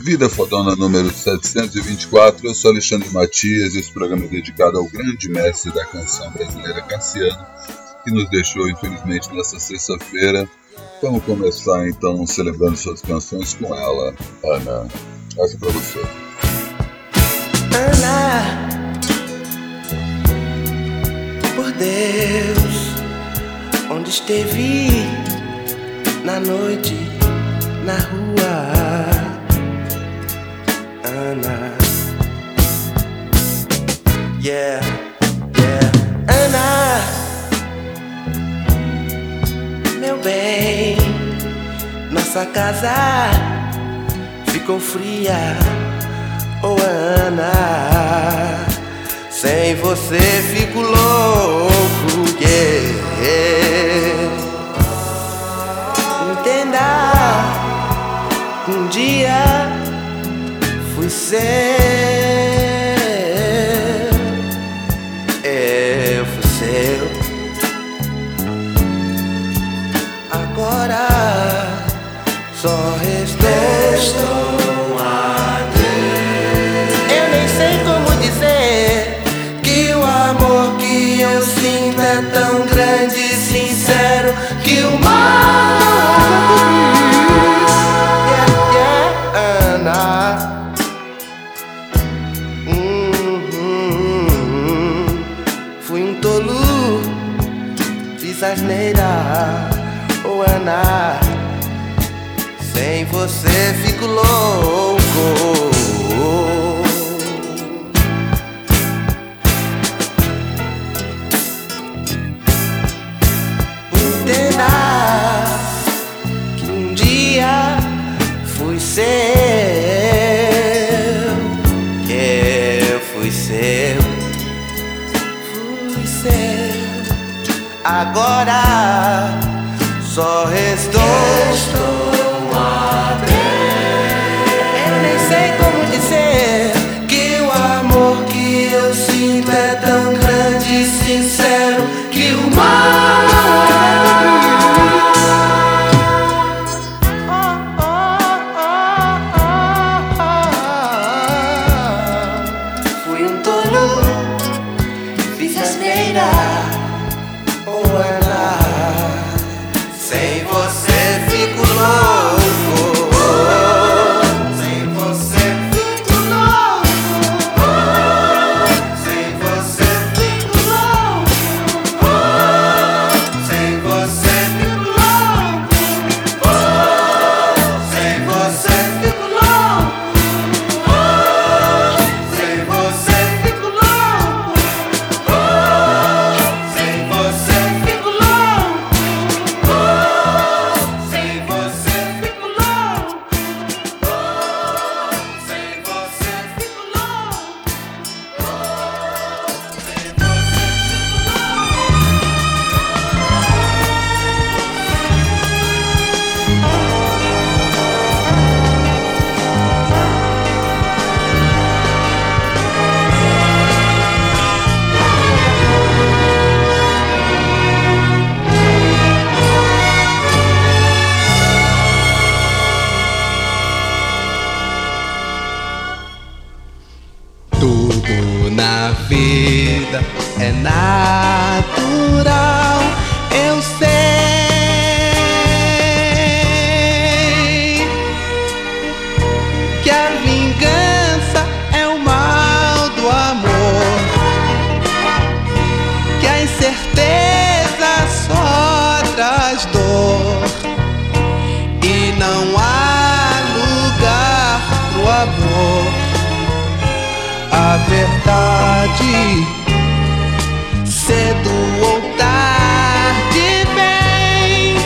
Vida Fodona número 724. Eu sou Alexandre Matias e esse programa é dedicado ao grande mestre da canção brasileira Cassiano, que nos deixou infelizmente nesta sexta-feira. Vamos começar então celebrando suas canções com ela, Ana. Essa é pra você. Ana, por Deus, onde esteve na noite, na rua. Ana. Yeah, yeah. Ana, meu bem, nossa casa ficou fria. Oh, Ana, sem você fico louco. Yeah. Entenda, um dia você. Seu, eu fui seu, fui seu. Agora só restou. Verdade. Cedo ou tarde vem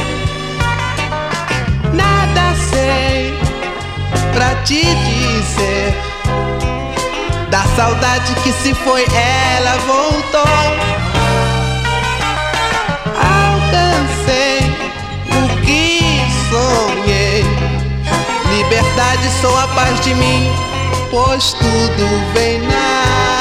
nada sei pra te dizer. Da saudade que se foi ela voltou. Alcancei o que sonhei. Liberdade sou a paz de mim pois tudo vem natural.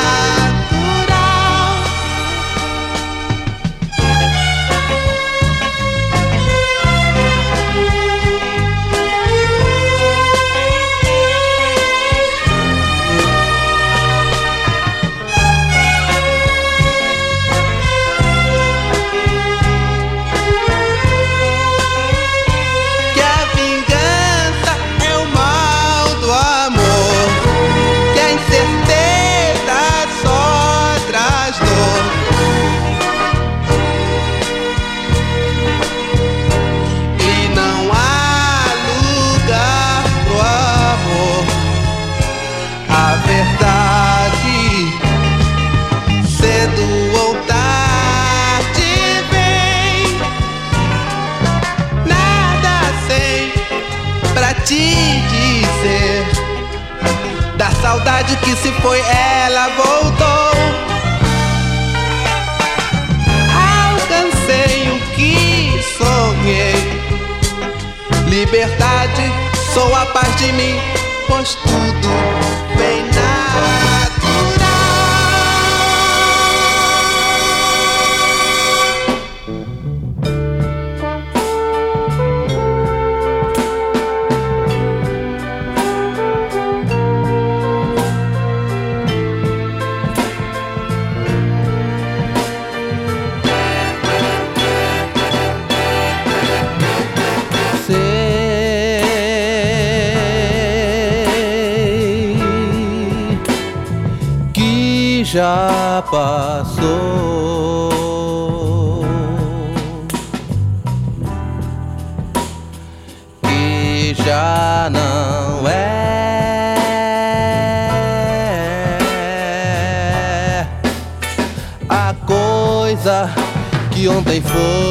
Que se foi, ela voltou. Alcancei o que sonhei. Liberdade, sou a paz de mim, pois tudo já passou. E já não é a coisa que ontem foi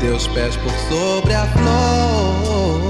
teus pés por sobre a flor.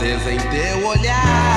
acesa em teu olhar.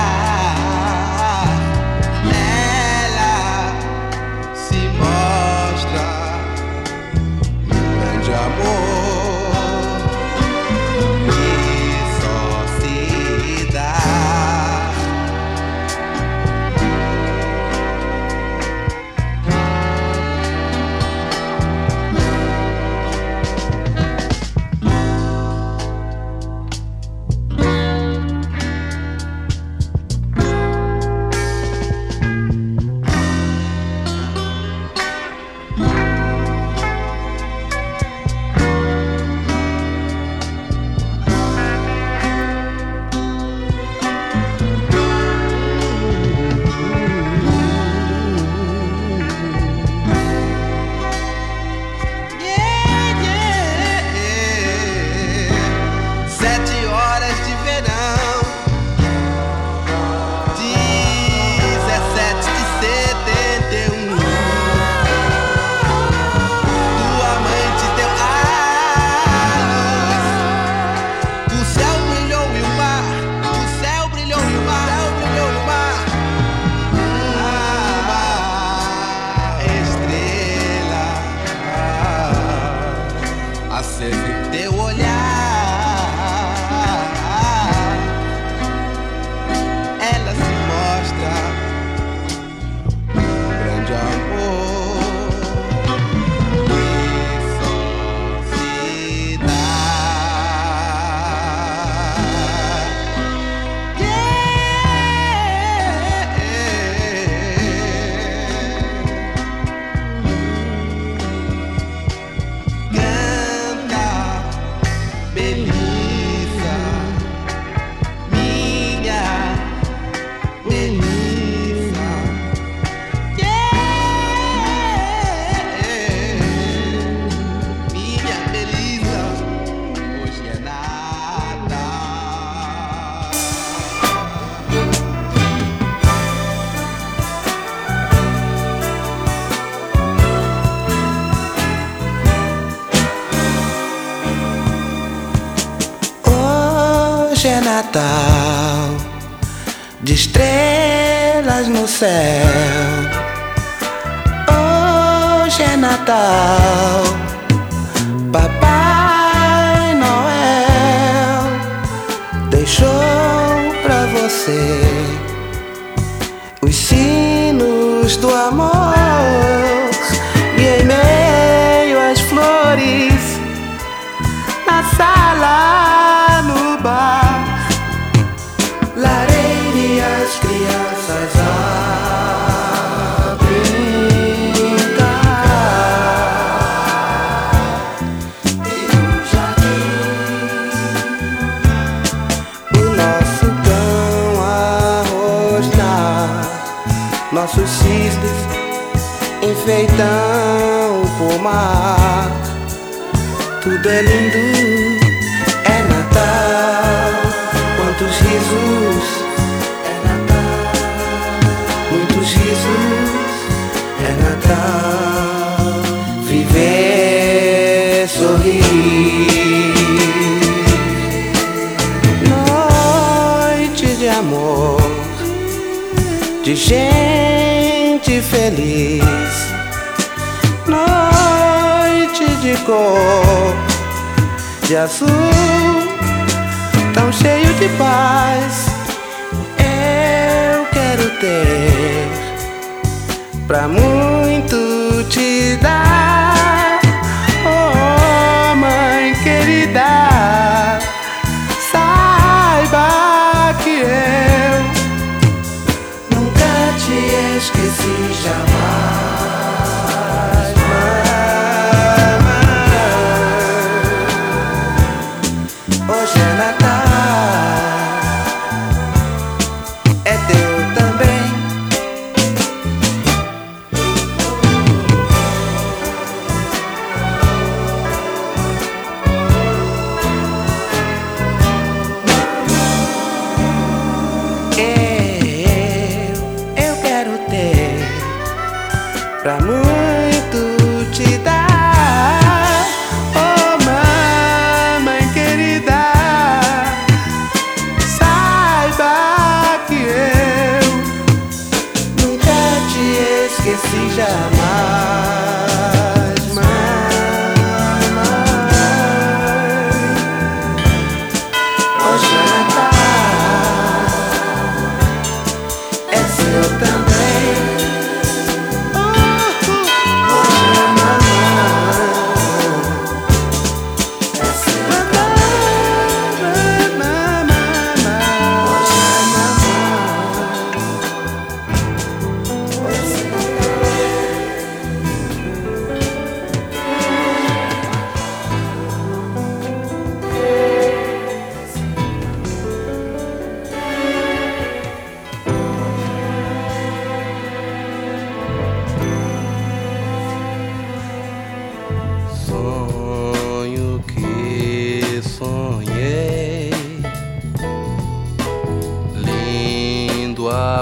Natal de estrelas no céu. Hoje é Natal, Papai Noel deixou pra você os sinos do amor. Tudo é lindo, é Natal. Quantos risos, é Natal. Muitos risos, é Natal. Viver, sorrir. Noite de amor, de gente feliz. Noite de cor, de azul, tão cheio de paz. Eu quero ter pra muito te dar.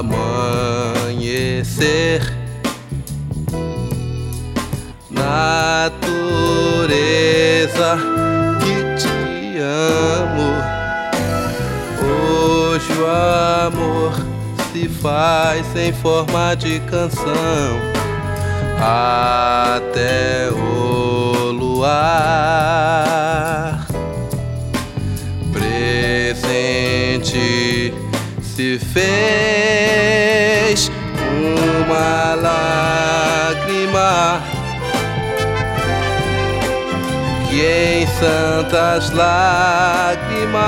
Amanhecer, natureza que te amo. Hoje o amor se faz em forma de canção até o luar. Fez uma lágrima que em santas lágrimas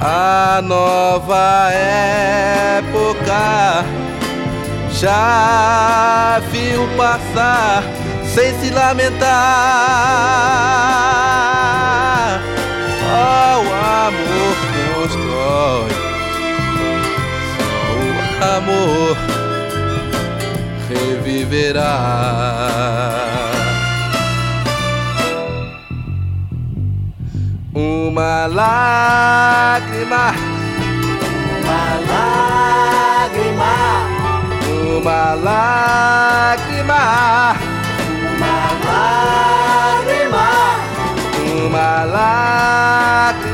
a nova época já viu passar sem se lamentar. Só amor reviverá. Uma lágrima, uma lágrima. Uma lágrima, uma lágrima, uma lágrima,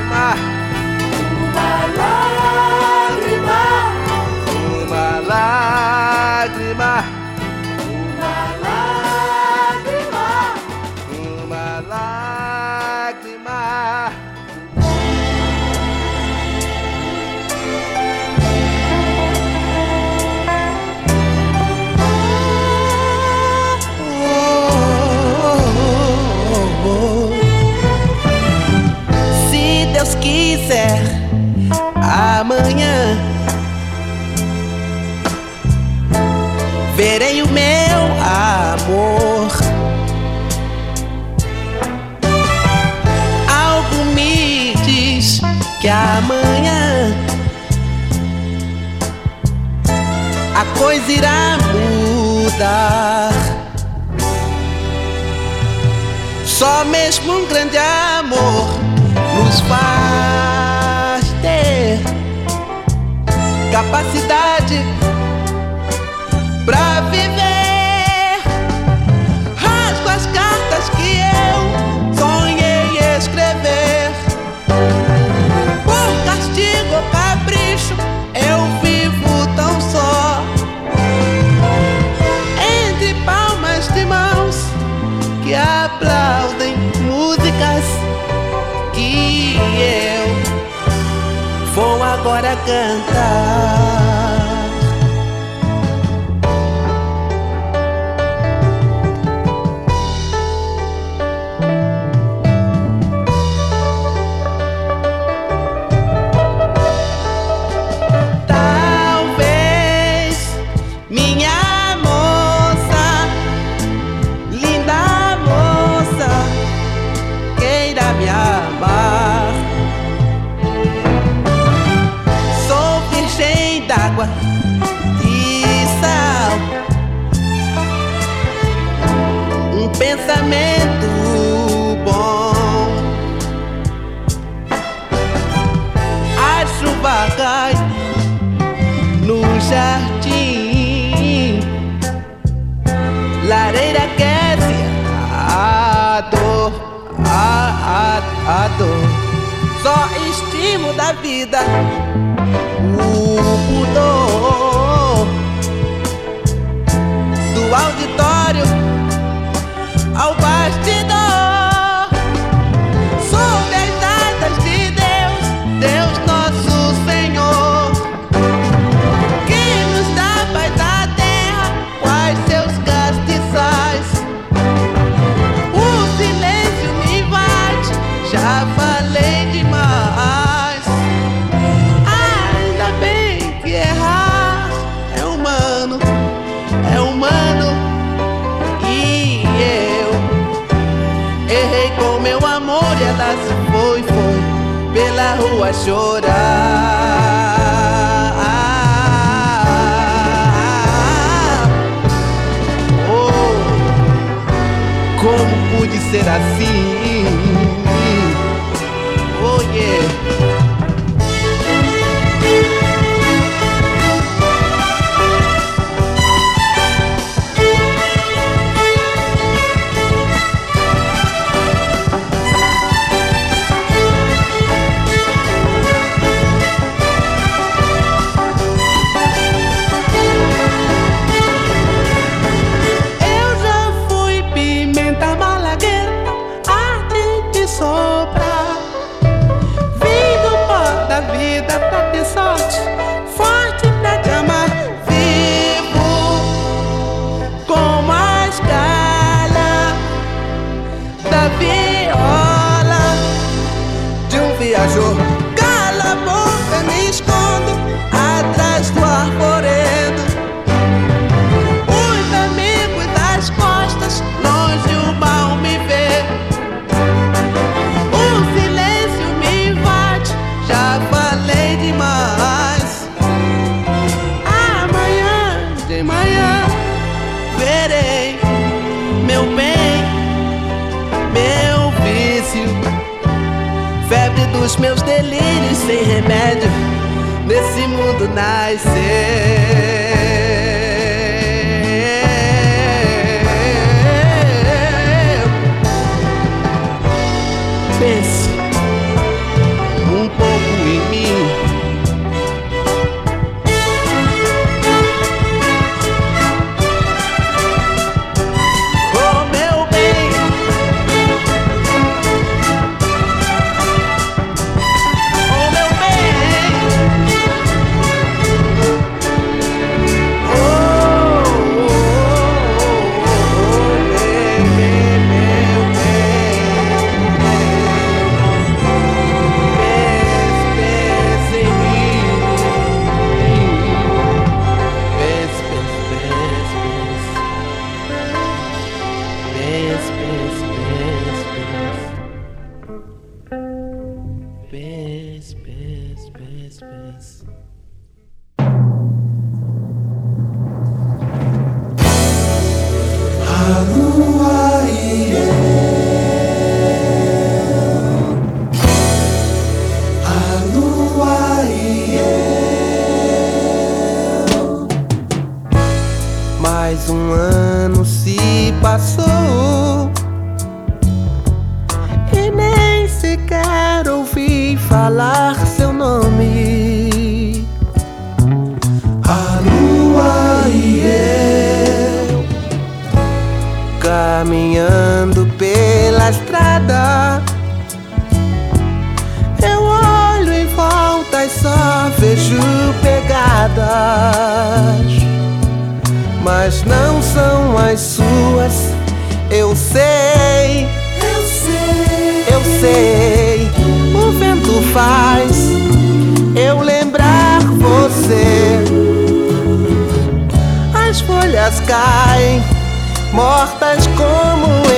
quiser amanhã. Verei o meu amor. Algo me diz que amanhã a coisa irá mudar. Só mesmo um grande amor nos faz ter capacidade para cantar. a dor, só estimo da vida. Uh, o pudor do auditório ao bastidor. chorar. caminhando pela estrada. Eu olho em volta e só vejo pegadas, mas não são as suas. Eu sei, eu sei, eu sei. O vento faz eu lembrar você. As folhas caem mortas como eu.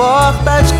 Mortas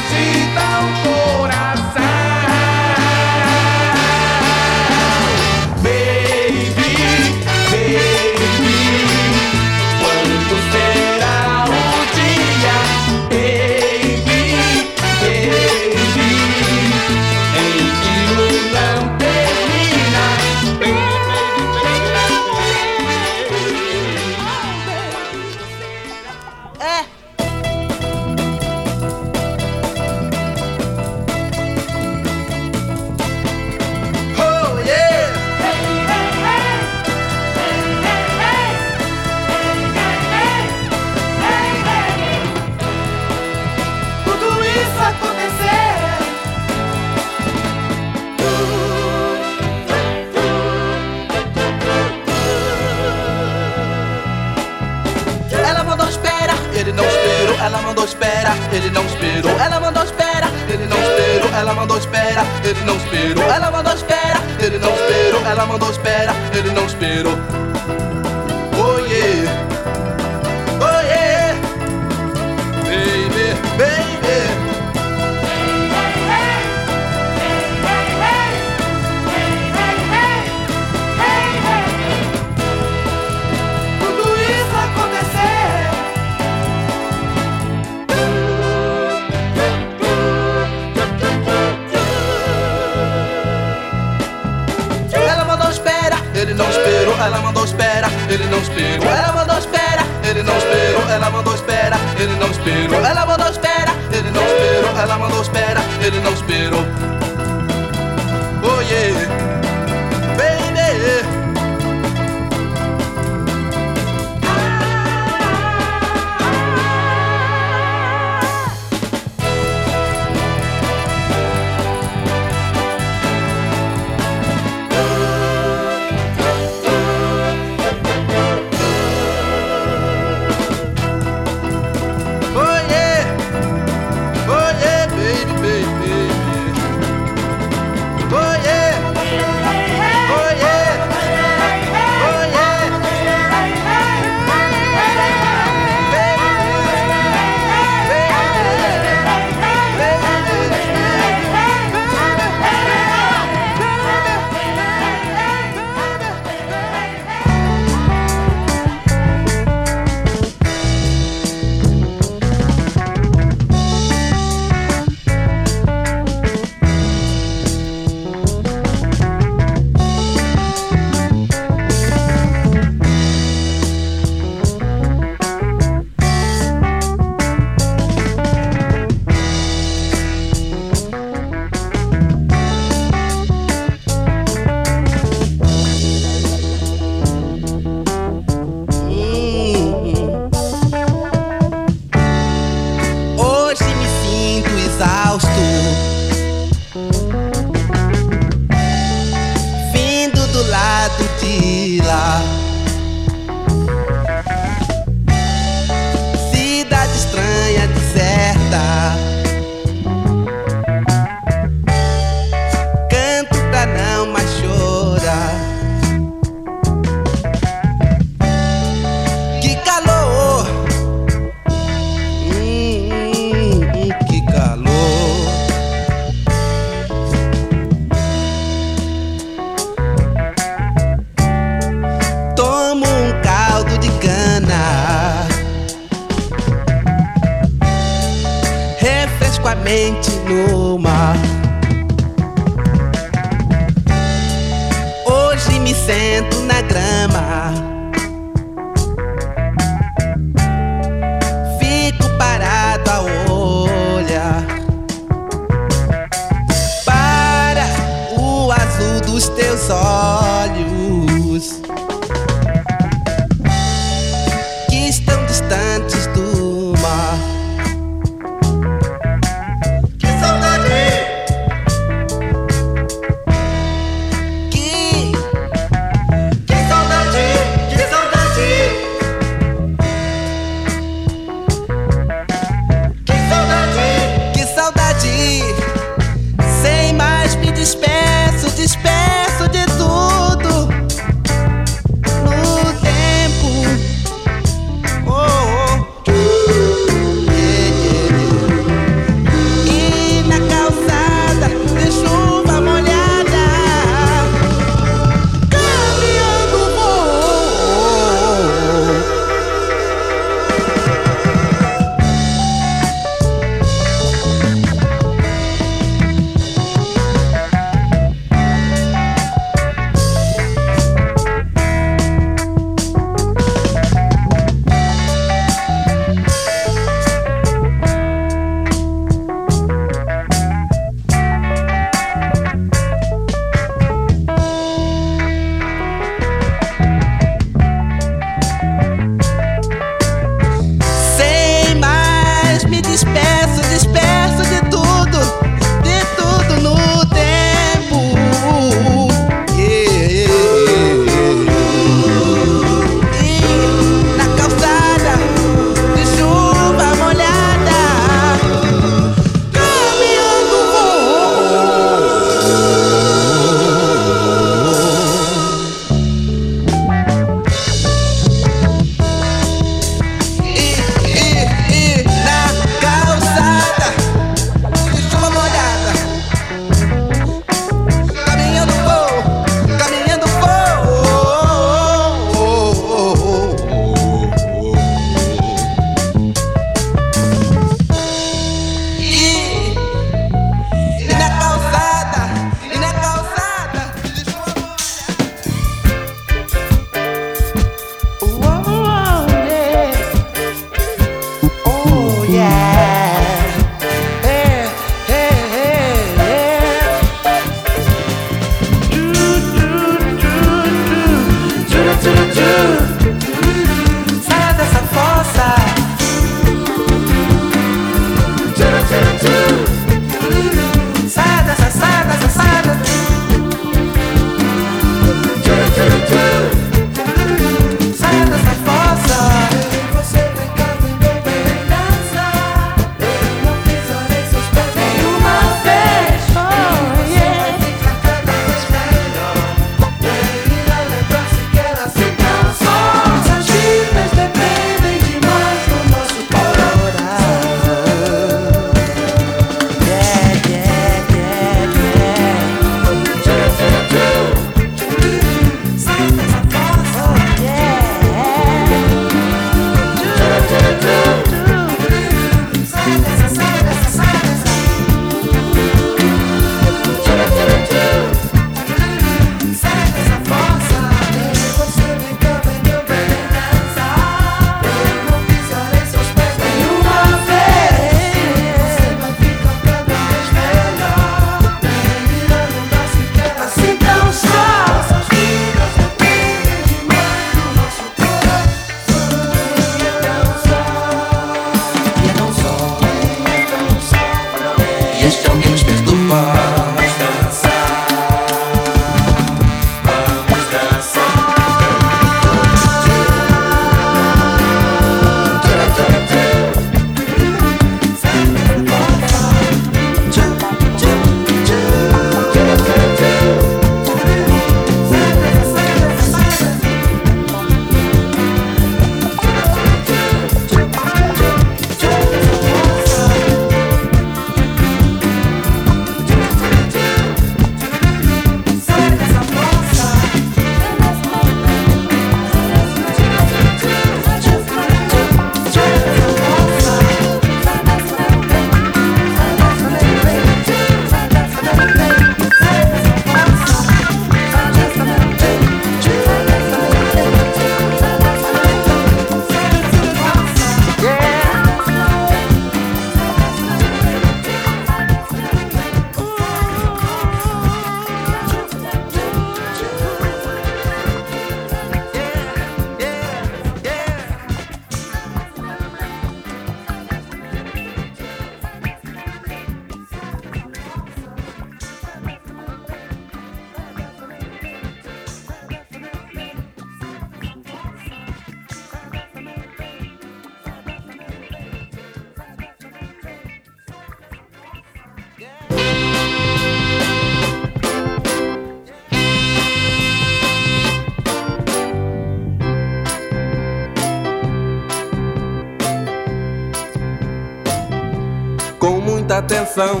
atenção,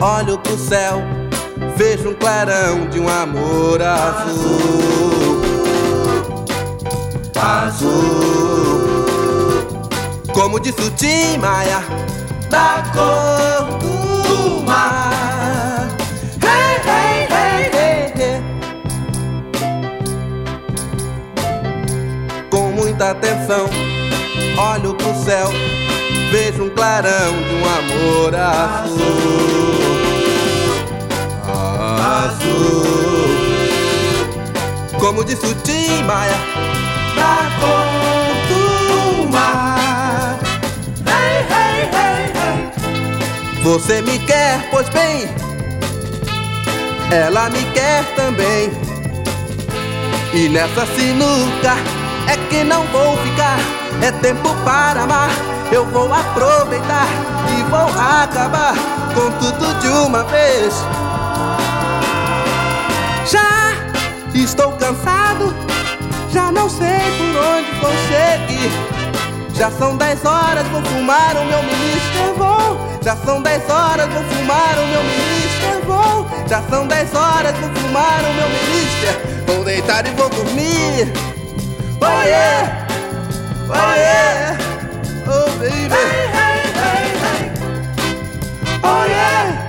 olho pro céu, vejo um clarão de um amor azul. Azul. Como disse o Tim Maia, da cor do mar. Hey, hey, hey, hey, hey. Com muita atenção, olho pro céu, vejo um clarão de um amor azul. Azul. Como disse o Tim Maia, da cor do mar. Hey, hey, hey, hey. Você me quer, pois bem, ela me quer também. E nessa sinuca é que não vou ficar. É tempo para amar. Eu vou aproveitar e vou acabar com tudo de uma vez. Já estou cansado, já não sei por onde vou seguir. Já são 10 horas, vou fumar o meu ministro, vou. Já são 10 horas, vou fumar o meu ministro, vou. Já são 10 horas, vou fumar o meu ministro. Vou deitar e vou dormir. Oh yeah, oh yeah, oh baby. Oh yeah, yeah,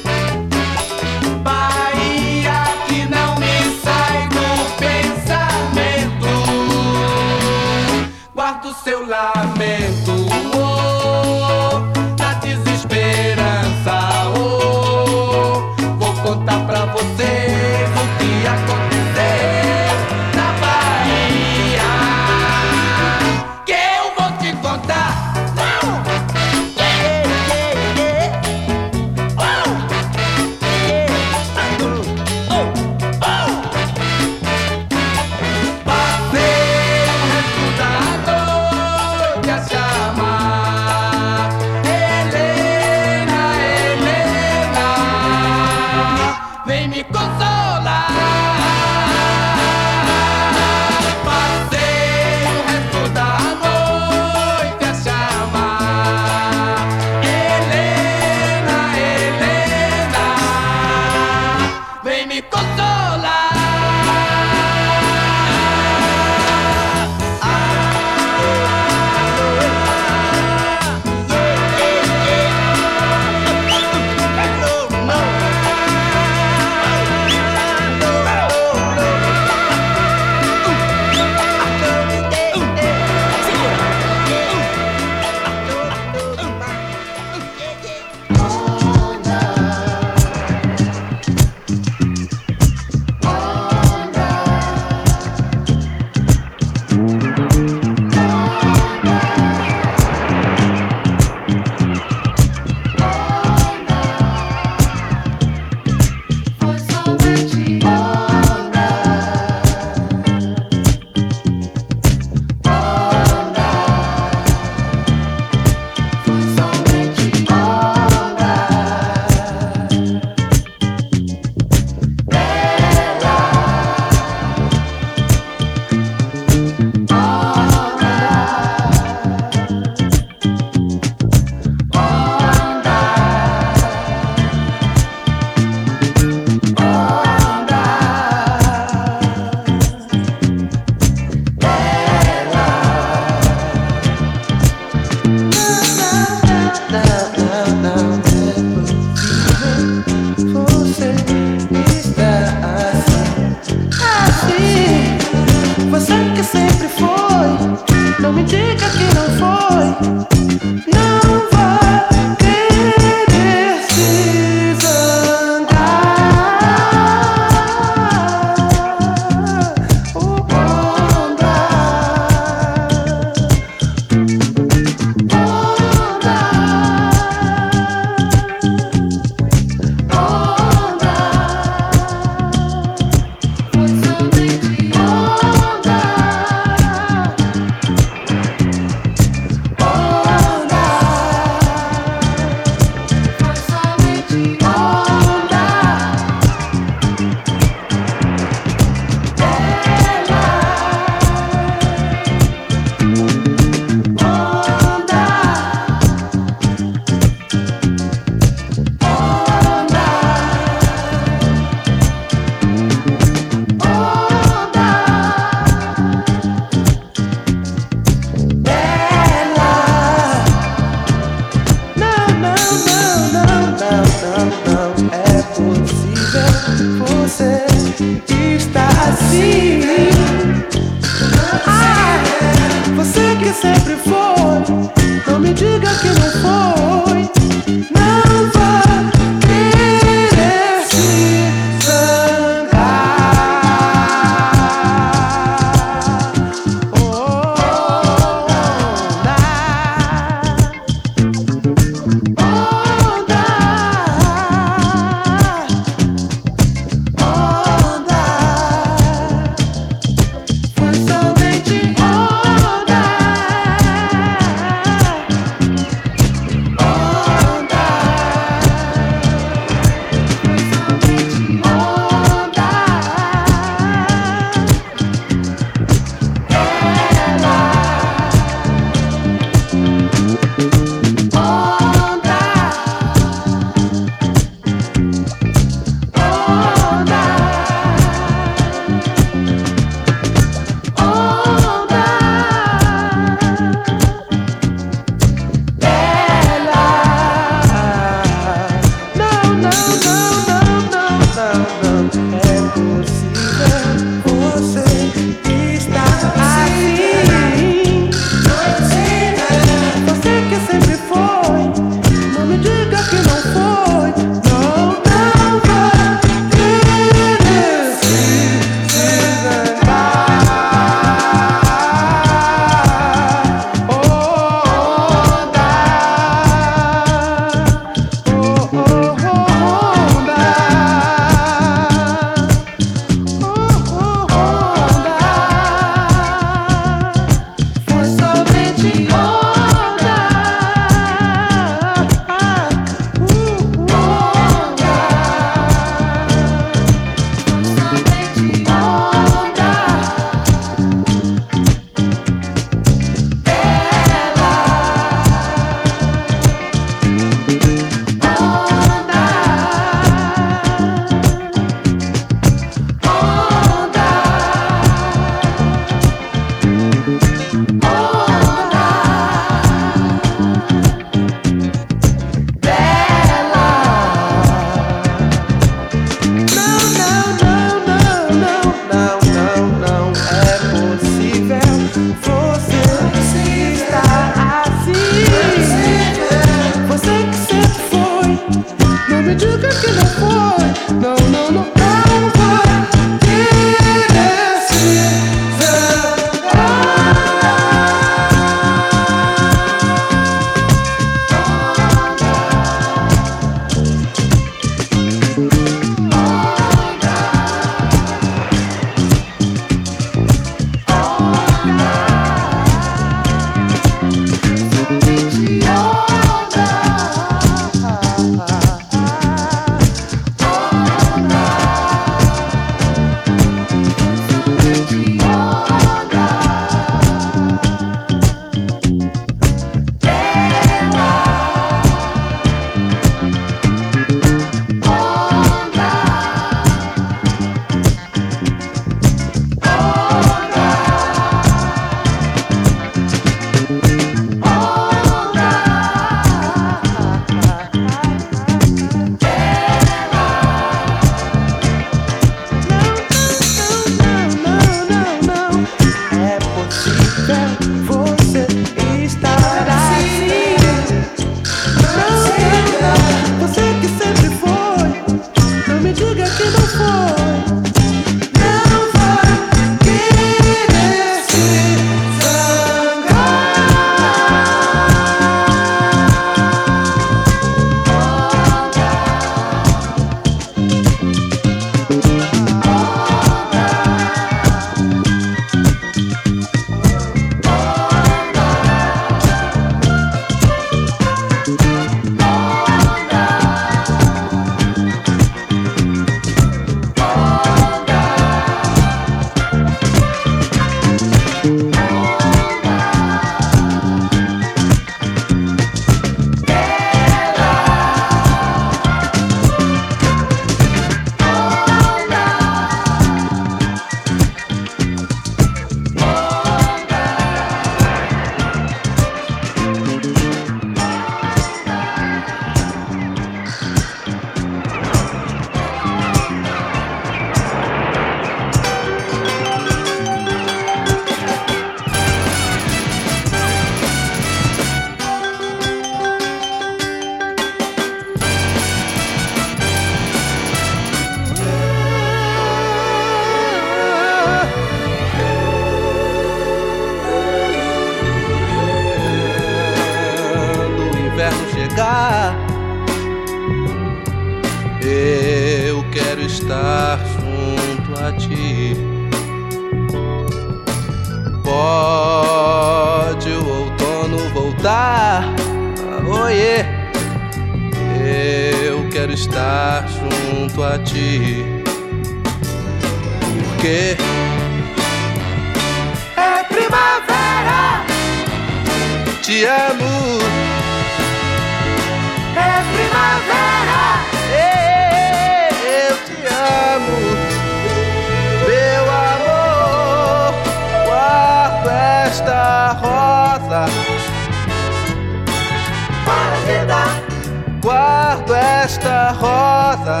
esta rosa.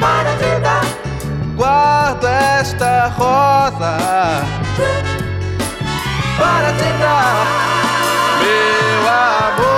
Para a vida. Guardo esta rosa. Para te meu amor.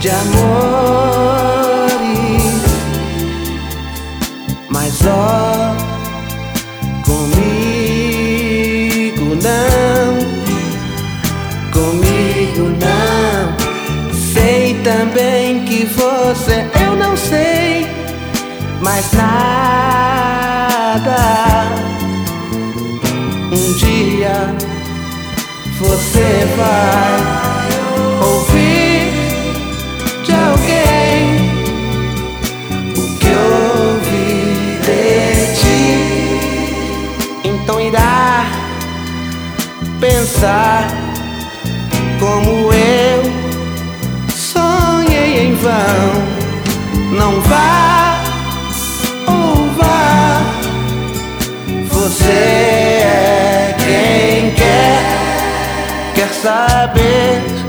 de amores. Mas ó, comigo não, comigo não. Sei também que você eu não sei mais nada. Um dia você vai. vá ou vá, você é quem quer, quer saber.